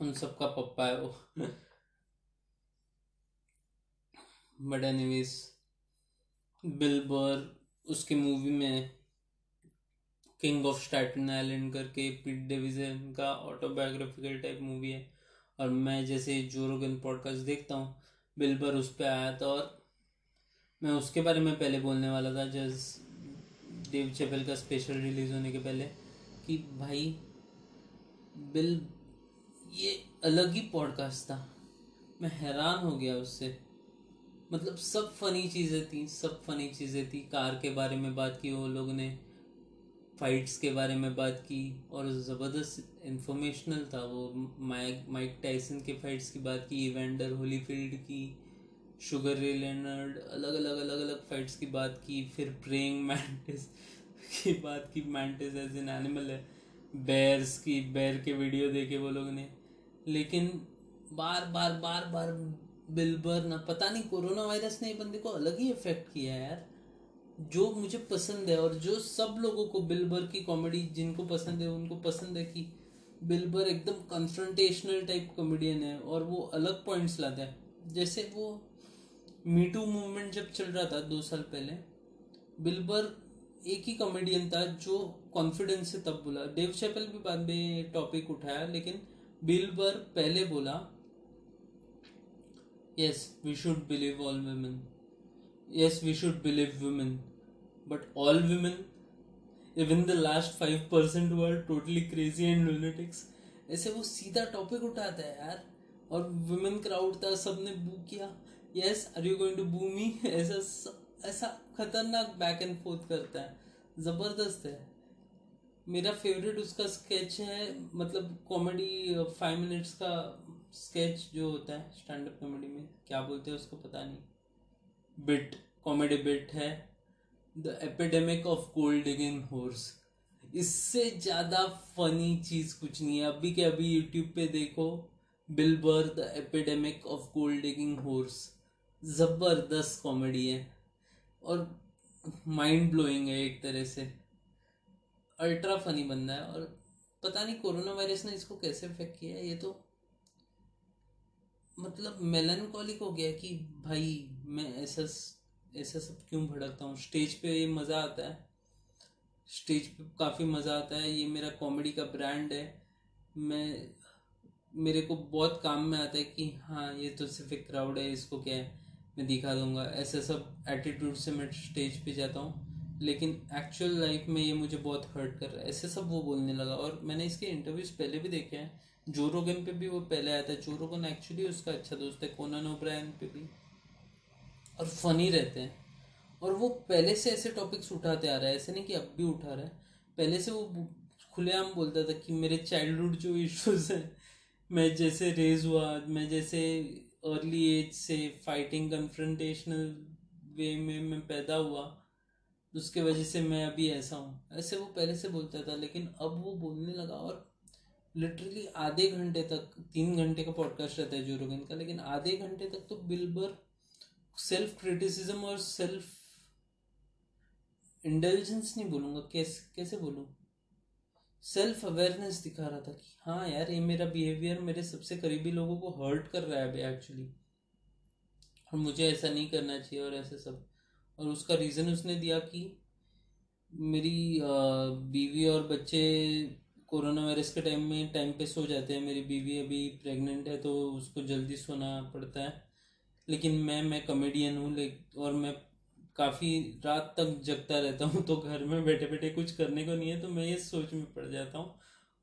उन सबका पप्पा है वो। बट एनीवेज बिल उसकी मूवी में किंग ऑफ़ स्टैटन आइलैंड करके पीट डेविजन का ऑटोबायोग्राफिकल टाइप मूवी है। और मैं जैसे जोरोगन पॉडकास्ट देखता हूँ बिल बर उस पर आया था और मैं उसके बारे में पहले बोलने वाला था, जस देव चेपल का स्पेशल रिलीज़ होने के पहले कि भाई बिल ये अलग ही पॉडकास्ट था। मैं हैरान हो गया उससे। मतलब सब फनी चीज़ें थी, सब फनी चीज़ें थी। कार के बारे में बात की, वो लोग ने फाइट्स के बारे में बात की और ज़बरदस्त इंफॉर्मेशनल था वो। माइक माइक टाइसन के फाइट्स की बात की इवेंडर होलीफील्ड की शुगर रे लेनर्ड अलग अलग अलग अलग फाइट्स की बात की, फिर प्रेइंग मैंटिस की बात की मैंटिस एज एन एनिमल है। बेयर्स की बेयर के वीडियो देखे वो लोग ने। लेकिन बार बार बार बार बिलबर ना पता नहीं कोरोना वायरस ने बंदे को अलग ही इफ़ेक्ट किया है यार। जो मुझे पसंद है और जो सब लोगों को बिलबर की कॉमेडी जिनको पसंद है, उनको पसंद है कि बिलबर एकदम कन्फ्रंटेशनल टाइप कॉमेडियन है और वो अलग पॉइंट्स लाता है। जैसे वो मीटू मूवमेंट जब चल रहा था दो साल पहले बिलबर एक ही कॉमेडियन था जो कॉन्फिडेंस से तब बोला। डेव चैपल भी बाद में टॉपिक उठाया, लेकिन बिलबर पहले बोला yes we should believe all women yes we should believe women but all women even the last five percent were totally crazy and lunatics ऐसे वो सीधा टॉपिक उठाता है यार। और वुमेन क्राउड था, सबने बू किया। Yes are you going to boo me ऐसा ऐसा खतरनाक बैक एंड फोर्थ करता है। ज़बरदस्त है। मेरा फेवरेट उसका स्केच है मतलब कॉमेडी फाइव मिनट्स का स्केच जो होता है स्टैंड अप कॉमेडी में, क्या बोलते हैं उसको पता नहीं। बिट कॉमेडी बिट है। The epidemic of gold digging whores इससे ज़्यादा फनी चीज़ कुछ नहीं है। अभी के अभी यूट्यूब पे देखो Bill Burr the epidemic of gold digging whores ज़बरदस्त कॉमेडी है। और माइंड ब्लोइंग है एक तरह से। अल्ट्रा फनी बंदा है। और पता नहीं कोरोना वायरस ने इसको कैसे इफ़ेक्ट किया है। ये तो मतलब मेलनकॉलिक हो गया कि भाई, मैं ऐसा ऐसा सब क्यों भड़कता हूँ? स्टेज पे ये मज़ा आता है। स्टेज पे काफ़ी मज़ा आता है। ये मेरा कॉमेडी का ब्रांड है। मैं, मेरे को बहुत काम में आता है कि हाँ ये तो सिर्फ़ एक क्राउड है, इसको क्या है? मैं दिखा दूँगा। ऐसे सब एटीट्यूड से मैं स्टेज पे जाता हूँ। लेकिन एक्चुअल लाइफ में ये मुझे बहुत हर्ट कर रहा है। ऐसे सब वो बोलने लगा। और मैंने इसके इंटरव्यूज़ पहले भी देखे हैं। जोरोगन पे भी वो पहले आया था। जोरोगन एक्चुअली उसका अच्छा दोस्त है। कोनन ओब्रायन पे भी। और फनी रहते हैं। और वो पहले से ऐसे टॉपिक्स उठाते आ रहा है, ऐसे नहीं कि अब भी उठा रहा है। पहले से वो खुलेआम बोलता था कि मेरे चाइल्डहुड जो इश्यूज़ हैं, मैं जैसे रेज हुआ, मैं जैसे अर्ली एज से फाइटिंग कन्फ्रंटेशनल वे में मैं पैदा हुआ, उसके वजह से मैं अभी ऐसा हूँ। ऐसे वो पहले से बोलता था, लेकिन अब वो बोलने लगा और लिटरली आधे घंटे तक, तीन घंटे का पॉडकास्ट रहता है जोरोगन का, लेकिन आधे घंटे तक तो बिलबर सेल्फ क्रिटिसिज्म और सेल्फ इंटेलिजेंस नहीं बोलूँगा। कैसे कैसे बोलूँ? सेल्फ अवेयरनेस दिखा रहा था कि हाँ यार, ये मेरा बिहेवियर मेरे सबसे करीबी लोगों को हर्ट कर रहा है अभी एक्चुअली और मुझे ऐसा नहीं करना चाहिए और ऐसे सब। और उसका रीज़न उसने दिया कि मेरी बीवी और बच्चे कोरोना वायरस के टाइम में टाइम पे सो जाते हैं। मेरी बीवी अभी प्रेग्नेंट है तो उसको जल्दी सोना पड़ता है। लेकिन मैं मैं कॉमेडियन हूँ और मैं काफ़ी रात तक जगता रहता हूँ तो घर में बैठे बैठे कुछ करने को नहीं है तो मैं ये सोच में पड़ जाता हूँ।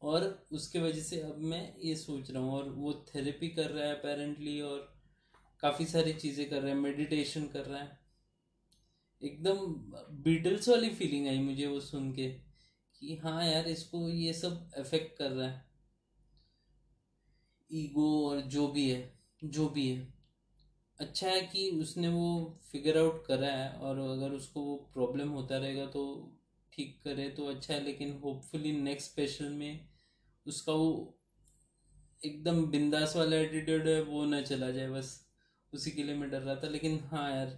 और उसके वजह से अब मैं ये सोच रहा हूँ, और वो थेरेपी कर रहा है अपेरेंटली और काफ़ी सारी चीज़ें कर रहा है मेडिटेशन कर रहा है। एकदम बीटल्स वाली फीलिंग आई मुझे वो सुन के, कि हाँ यार, इसको ये सब अफेक्ट कर रहा है। ईगो और जो भी है, जो भी है। अच्छा है कि उसने वो फिगर आउट करा है और अगर उसको वो प्रॉब्लम होता रहेगा तो ठीक करे तो अच्छा है, लेकिन होपफुली नेक्स्ट स्पेशल में उसका वो एकदम बिंदास वाला एटीट्यूड है, वो ना चला जाए, बस उसी के लिए मैं डर रहा था। लेकिन हाँ यार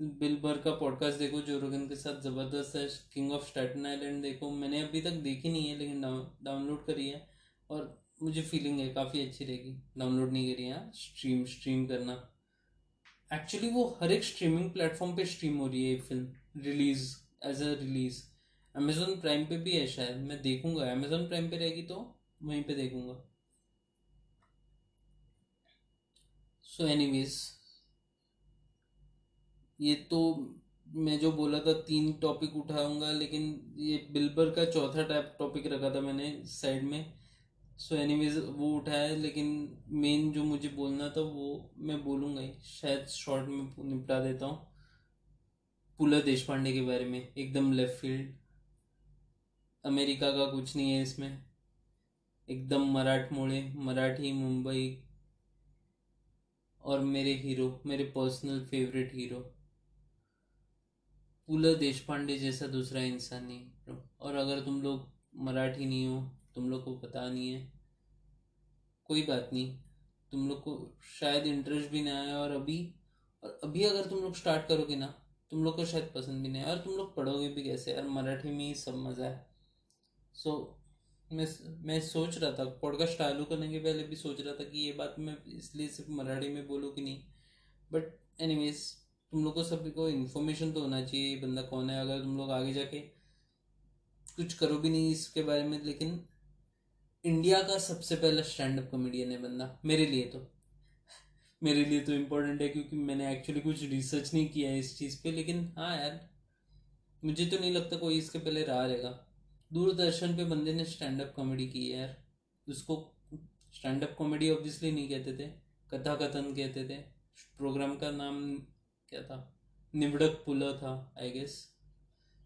बिल बर का पॉडकास्ट देखो, जो रोगन के साथ ज़बरदस्त है किंग ऑफ़ स्टैटन आइलैंड देखो, मैंने अभी तक देखी नहीं है, लेकिन डाउनलोड करी है और मुझे फीलिंग है, काफ़ी अच्छी रहेगी। डाउनलोड नहीं करी, है स्ट्रीम स्ट्रीम करना। एक्चुअली वो हर एक स्ट्रीमिंग प्लेटफॉर्म पे स्ट्रीम हो रही है ये film release as a release Amazon Prime पे भी है शायद, मैं देखूँगा। अमेजोन प्राइम पे रहेगी तो वहीं पे देखूँगा। सो एनीवेज ये तो मैं जो बोला था, तीन टॉपिक उठाऊँगा, लेकिन ये बिल्बर का चौथा टॉपिक रखा था मैंने साइड में। सो so एनीवेज वो उठाया, लेकिन मेन जो मुझे बोलना था, वो मैं बोलूँगा ही। शायद शॉर्ट में निपटा देता हूँ। पुला देश पांडे के बारे में, एकदम लेफ़्ट फ़ील्ड अमेरिका का कुछ नहीं है इसमें। एकदम मराठ मोड़े, मराठी, मुंबई। और मेरे हीरो मेरे पर्सनल फेवरेट हीरो पुला देश पांडे जैसा दूसरा इंसान नहीं। और अगर तुम लोग मराठी नहीं हो तुम लोग को पता नहीं है। कोई बात नहीं। तुम लोग को शायद इंटरेस्ट भी ना आए और अभी और अभी अगर तुम लोग स्टार्ट करोगे ना तुम लोग को शायद पसंद भी नहीं और तुम लोग पढ़ोगे भी कैसे? यार मराठी में ही सब मज़ा है। सो so, मैं मैं सोच रहा था पॉडकास्ट चालू करने के पहले भी सोच रहा था कि ये बात मैं इसलिए सिर्फ़ मराठी में बोलूँ कि नहीं। बट एनीवेज तुम लोग को सभी को इन्फॉर्मेशन तो होना चाहिए ये बंदा कौन है? अगर तुम लोग आगे जाके कुछ करो भी नहीं इसके बारे में लेकिन इंडिया का सबसे पहला स्टैंड अप कॉमेडियन है बंदा, मेरे लिए तो। मेरे लिए तो इम्पोर्टेंट है क्योंकि मैंने एक्चुअली कुछ रिसर्च नहीं किया है इस चीज़ पे, लेकिन हाँ यार, मुझे तो नहीं लगता कोई इसके पहले रहा रहेगा। दूरदर्शन पे बंदे ने स्टैंड अप कॉमेडी की है यार। उसको स्टैंड अप कॉमेडी ऑब्वियसली नहीं कहते थे, कथा कथन कहते थे। प्रोग्राम का नाम क्या था? निबड़क पुला था आई गेस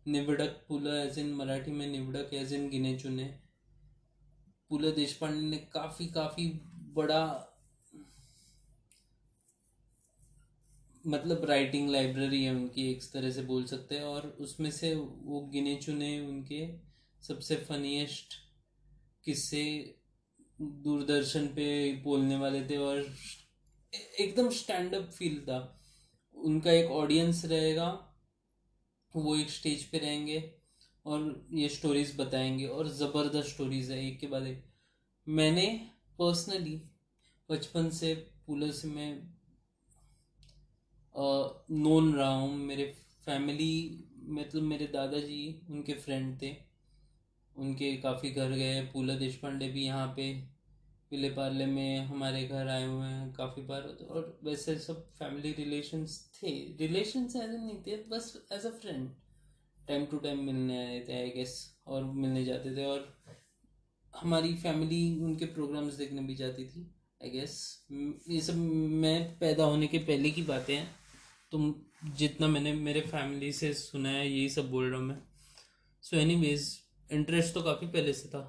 निबड़क पुला एज इन मराठी में निबड़क एज इन गिने चुने। पुला देशपांडे ने काफ़ी काफ़ी बड़ा मतलब राइटिंग लाइब्रेरी है उनकी, एक तरह से बोल सकते हैं। और उसमें से वो गिने चुने उनके सबसे फनीएस्ट किस्से दूरदर्शन पे बोलने वाले थे और एकदम स्टैंड अप फील था। उनका एक ऑडियंस रहेगा, वो एक स्टेज पे रहेंगे। और ये स्टोरीज बताएँगे और ज़बरदस्त स्टोरीज है, एक के बाद एक। मैंने पर्सनली बचपन से पुलिस से मैं नोन रहा हूँ। मेरे फैमिली मतलब मेरे दादाजी, उनके फ्रेंड थे। उनके काफ़ी घर गए। पूला देश पांडे भी यहाँ पे विले पार्ले में हमारे घर आए हुए हैं काफ़ी बार। और वैसे सब फैमिली रिलेशंस थे। रिलेशंस ऐसे नहीं थे, बस as a friend time to time मिलने आए थे आई गेस और मिलने जाते थे और हमारी फैमिली उनके प्रोग्राम्स देखने भी जाती थी आई गेस ये सब मैं पैदा होने के पहले की बातें हैं। तुम जितना मैंने मेरे फैमिली से सुना है, यही सब बोल रहा हूँ मैं। सो एनी वेज इंटरेस्ट तो काफ़ी पहले से था।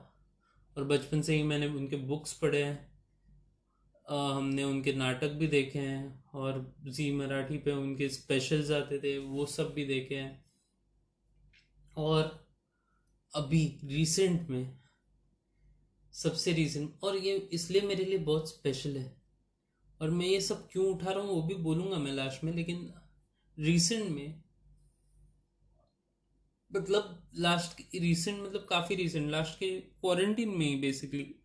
और बचपन से ही मैंने उनके बुक्स पढ़े हैं। हमने उनके नाटक भी देखे हैं और जी मराठी पे उनके स्पेशल्स आते थे, वो सब भी देखे हैं। और अभी रिसेंट में सबसे रीसेंट और ये इसलिए मेरे लिए बहुत स्पेशल है। और मैं ये सब क्यों उठा रहा हूँ वो भी बोलूँगा मैं लास्ट में लेकिन रिसेंट में मतलब लास्ट रिसेंट मतलब काफ़ी रिसेंट लास्ट के क्वारंटीन में ही बेसिकली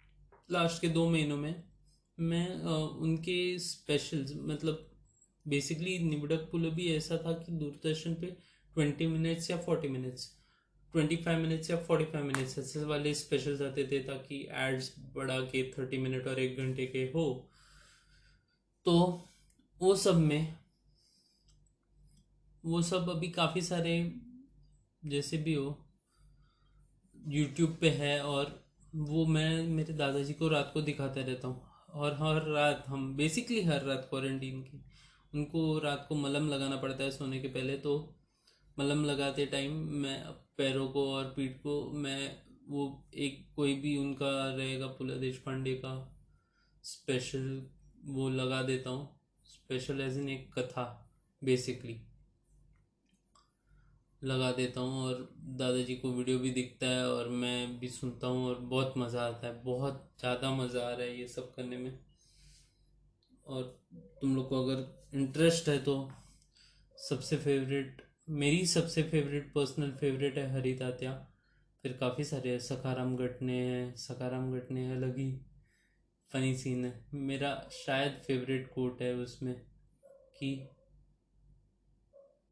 लास्ट के दो महीनों में मैं आ, उनके स्पेशल्स मतलब बेसिकली निबड़क पुल भी ऐसा था कि दूरदर्शन पे ट्वेंटी मिनट्स या forty minutes twenty five minutes या फोर्टी फाइव मिनट्स ऐसे वाले स्पेशल्स आते थे ताकि एड्स बढ़ा के थर्टी मिनट और एक घंटे के हो। तो वो सब में, वो सब अभी काफ़ी सारे जैसे भी हो यूट्यूब पे है और वो मैं मेरे दादाजी को रात को दिखाता रहता हूँ। और हर रात हम बेसिकली हर रात क्वारंटीन की, उनको रात को मलम लगाना पड़ता है सोने के पहले तो। मलम लगाते टाइम मैं पैरों को और पीठ को, मैं वो एक कोई भी उनका रहेगा पुला देश पांडे का स्पेशल वो लगा देता हूँ। स्पेशल एज इन एक कथा बेसिकली लगा देता हूँ और दादाजी को वीडियो भी दिखता है और मैं भी सुनता हूँ और बहुत मज़ा आता है। बहुत ज़्यादा मज़ा आ रहा है ये सब करने में। और तुम लोग को अगर इंटरेस्ट है तो सबसे फेवरेट मेरी सबसे फेवरेट पर्सनल फेवरेट है हरी तात्या। फिर काफ़ी सारे हैं, सखाराम घटने हैं, सखाराम घटने अलग ही फनी सीन है। मेरा शायद फेवरेट कोट है उसमें कि,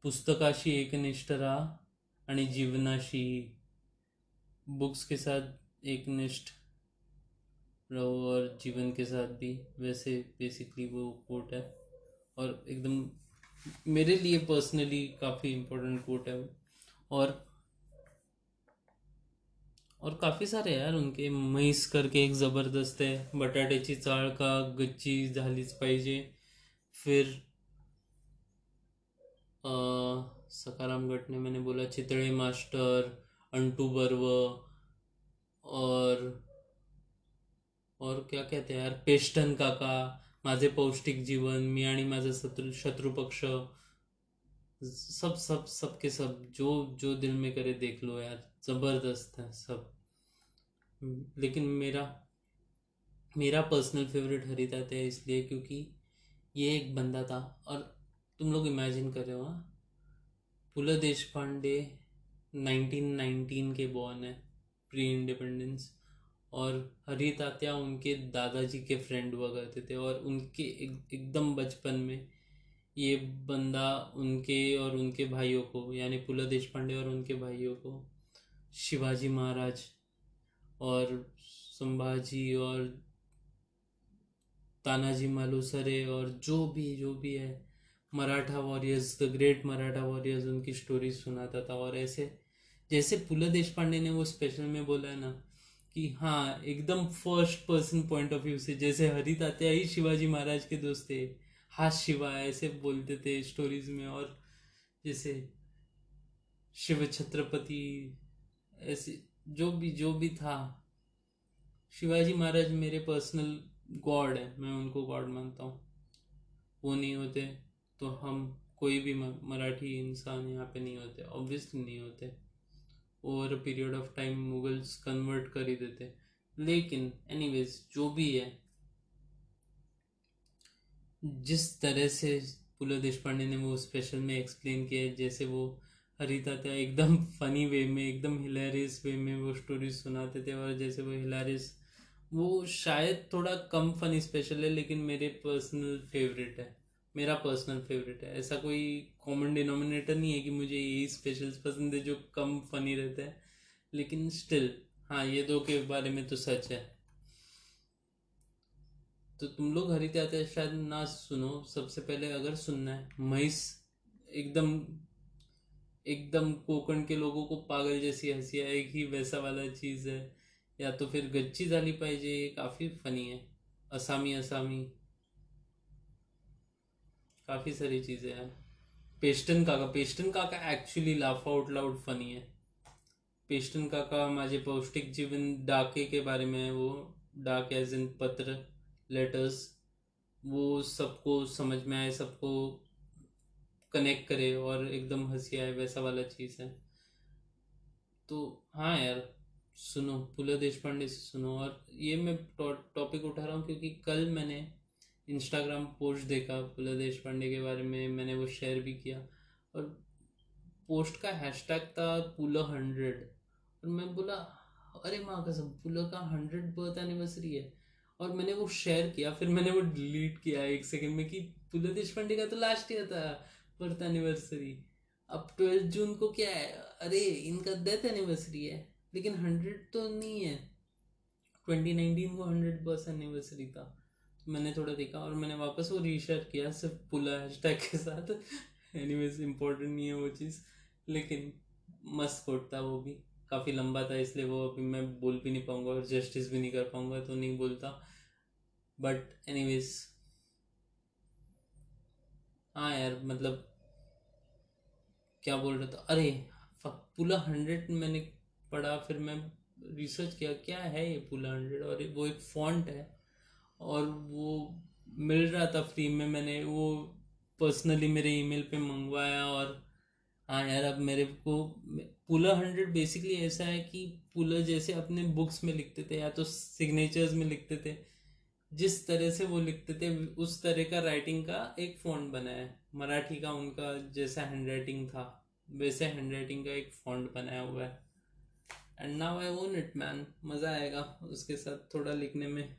पुस्तकाशी एकनिष्ठ रहा आणि जीवनाशी बुक्स के साथ एकनिष्ठ रहो और जीवन के साथ भी। वैसे बेसिकली वो कोट है और एकदम मेरे लिए पर्सनली काफ़ी इम्पोर्टेंट कोट है और और काफ़ी सारे यार उनके। म्हैस करके एक ज़बरदस्त है बटाट्याची चाळ का गच्ची झालीच पाहिजे फिर सकाराम गट ने मैंने बोला चितळे मास्टर, अंटू बर्व, और और क्या कहते हैं यार, पेस्टन काका माझे पौष्टिक जीवन, मी आणि माझा शत्रु शत्रुपक्ष सब सब सब के सब, जो जो दिल में करे देख लो यार, ज़बरदस्त है सब। लेकिन मेरा मेरा पर्सनल फेवरेट हरिता है इसलिए क्योंकि ये एक बंदा था और तुम लोग इमेजिन कर रहे हो हाँ? पुल पांडे 1919 के बॉर्न है प्री इंडिपेंडेंस और हरी तात्या उनके दादाजी के फ्रेंड हुआ करते थे और उनके एक, एकदम बचपन में ये बंदा उनके और उनके भाइयों को यानी पुला देशपांडे और उनके भाइयों को शिवाजी महाराज और संभाजी और तानाजी मालूसरे और जो भी जो भी है Maratha warriors the great Maratha warriors उनकी स्टोरी सुनाता था। और ऐसे जैसे पुला देशपांडे ने वो स्पेशल में बोला है ना कि हाँ एकदम first person point of view से, जैसे हरि तात्या ही शिवाजी महाराज के दोस्त थे हाँ शिवा, ऐसे बोलते थे स्टोरीज में, और जैसे शिव छत्रपति, ऐसे, जो भी जो भी था। शिवाजी महाराज मेरे पर्सनल गॉड है, मैं उनको गॉड मानता हूँ। वो नहीं होते तो हम कोई भी मराठी इंसान यहाँ पे नहीं होते ऑब्वियसली नहीं होते। Over a period of time Mughals convert कर ही देते लेकिन एनीवेज जो भी है, जिस तरह से पुलो देशपांडे ने वो स्पेशल में एक्सप्लेन किया जैसे वो हरिता था, एकदम फनी वे में, एकदम हिलेरियस वे में वो स्टोरी सुनाते थे और जैसे वो हिलेरियस वो शायद थोड़ा कम फनी स्पेशल है, लेकिन मेरे पर्सनल फेवरेट है। मेरा पर्सनल फेवरेट है। ऐसा कोई कॉमन डिनोमिनेटर नहीं है कि मुझे यही स्पेशल्स पसंद है जो कम फनी रहता है। लेकिन स्टिल हाँ ये दो के बारे में तो सच है। तो तुम लोग हरित आते शायद ना सुनो। सबसे पहले अगर सुनना है महिष एकदम एकदम कोकण के लोगों को पागल जैसी हँसी आएगी वैसा वाला चीज़ है। या तो फिर गच्ची झाली पाहिजे ये काफ़ी फनी है। असामी असामी। काफ़ी सारी चीज़ें हैं। Peston Kaka Peston Kaka actually laugh out loud funny है। पेस्टन काका माझे पौष्टिक जीवन डाके के बारे में है वो। डाक एज इन पत्र लेटर्स वो सबको समझ में आए, सबको कनेक्ट करे और एकदम हँसी आए, वैसा वाला चीज़ है। तो हाँ यार, सुनो पुला देश पांडे से सुनो। और ये मैं टॉपिक उठा रहा हूँ क्योंकि कल मैंने इंस्टाग्राम पोस्ट देखा पुला देश पांडे के बारे में मैंने वो शेयर भी किया। और पोस्ट का हैशटैग था पुला हंड्रेड और मैं बोला, अरे माँ कसम, पुला का हंड्रेड बर्थ एनिवर्सरी है। और मैंने वो शेयर किया, फिर मैंने वो डिलीट किया एक सेकंड में कि पुला देश पांडे का तो लास्ट ईयर था बर्थ एनिवर्सरी अब ट्वेल्थ जून को क्या है? अरे, इनका डेथ एनिवर्सरी है। लेकिन हंड्रेड तो नहीं है। ट्वेंटी नाइनटीन को हंड्रेड बर्थ एनिवर्सरी था। मैंने थोड़ा देखा और मैंने वापस वो रीशेयर किया, सिर्फ़ पुला हैशटैग के साथ। एनीवेज इम्पोर्टेंट नहीं है वो चीज़, लेकिन मस्त कोट था वो भी। काफ़ी लंबा था, इसलिए वो अभी मैं बोल भी नहीं पाऊँगा और जस्टिस भी नहीं कर पाऊँगा तो नहीं बोलता। बट एनीवेज हाँ यार मतलब क्या बोल रहा था? अरे पुला हंड्रेड मैंने पढ़ा, फिर मैं रिसर्च किया, क्या है ये पुला हंड्रेड और वो एक फॉन्ट है। और वो मिल रहा था फ्री में मैंने, वो पर्सनली मेरे ईमेल पे मंगवाया और हाँ यार, अब मेरे को पुलर हंड्रेड बेसिकली ऐसा है कि पुलर जैसे अपने बुक्स में लिखते थे या तो सिग्नेचर्स में लिखते थे, जिस तरह से वो लिखते थे, उस तरह का राइटिंग का एक फॉन्ट बनाया है। मराठी का उनका जैसा हैंड राइटिंग था, वैसे हैंड राइटिंग का एक फॉन्ट बनाया हुआ है। And now I own it man मज़ा आएगा उसके साथ थोड़ा लिखने में।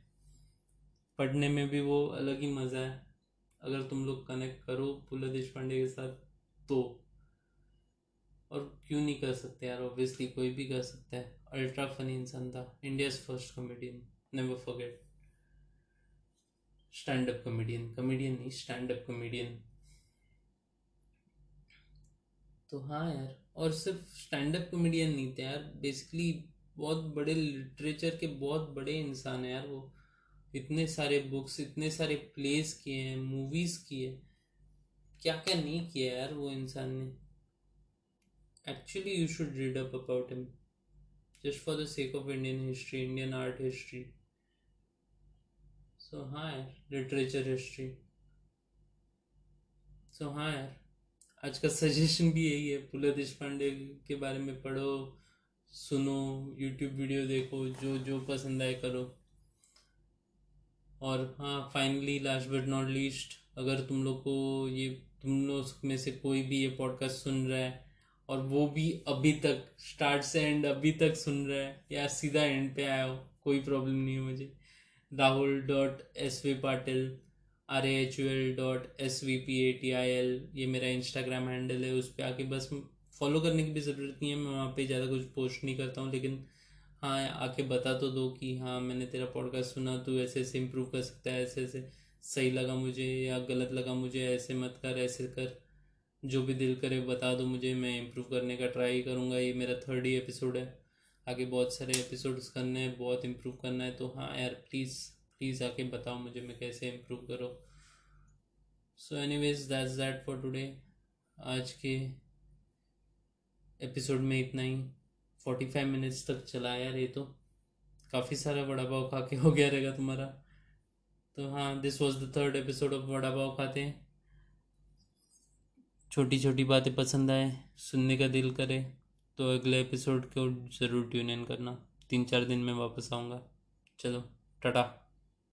पढ़ने में भी वो अलग ही मज़ा है। अगर तुम लोग कनेक्ट करो पुला देश पांडे के साथ तो। और क्यों नहीं कर सकते यार? ऑब्वियसली कोई भी कर सकता है। अल्ट्रा फनी इंसान था। India first comedian never forget stand up comedian comedian नहीं स्टैंड अप कॉमेडियन तो हाँ यार, और सिर्फ़ स्टैंड अप कॉमेडियन नहीं थे यार। बेसिकली बहुत बड़े लिटरेचर के बहुत बड़े इंसान है यार वो। इतने सारे बुक्स इतने सारे प्लेस किए हैं मूवीज़ किए क्या क्या नहीं किया यार वो इंसान ने? Actually you should read up about him just for the sake of Indian history Indian art history so हाँ यार लिटरेचर हिस्ट्री सो हाँ यार आज का सजेशन भी यही है पुलर देश पांडे के बारे में पढ़ो, सुनो यूट्यूब वीडियो देखो, जो जो पसंद आए करो। और हाँ finally last but not least अगर तुम लोग को ये, तुम लोग में से कोई भी ये पॉडकास्ट सुन रहा है, और वो भी अभी तक स्टार्ट से एंड अभी तक सुन रहा है, या सीधा एंड पे आया हो, कोई प्रॉब्लम नहीं है मुझे। Rahul dot S V Patil R H U L dot S V P A T I L ये मेरा इंस्टाग्राम हैंडल है, उस पर आके बस फॉलो करने की भी ज़रूरत नहीं है, मैं वहाँ पे ज़्यादा कुछ पोस्ट नहीं करता हूँ, लेकिन हाँ आके बता तो दो कि हाँ मैंने तेरा पॉडकास्ट सुना, तू ऐसे ऐसे इम्प्रूव कर सकता है, ऐसे ऐसे सही लगा मुझे या गलत लगा मुझे, ऐसे मत कर, ऐसे कर। जो भी दिल करे बता दो मुझे, मैं इम्प्रूव करने का ट्राई करूँगा, ये मेरा थर्ड ही एपिसोड है। आगे बहुत सारे एपिसोड्स करने हैं, बहुत इम्प्रूव करना है तो हाँ यार प्लीज़ प्लीज़ आके बताओ मुझे मैं कैसे इम्प्रूव करो। So anyways that's that for today आज के एपिसोड में इतना ही। फोर्टी फाइव मिनट्स तक चला यार ये तो। काफ़ी सारा वड़ा पाव खा के हो गया रहेगा तुम्हारा। तो हाँ this was the third episode of vada pav खाते हैं। छोटी छोटी बातें पसंद आए, सुनने का दिल करे तो अगले एपिसोड को ज़रूर ट्यून इन करना। तीन चार दिन में वापस आऊँगा। चलो, टाटा।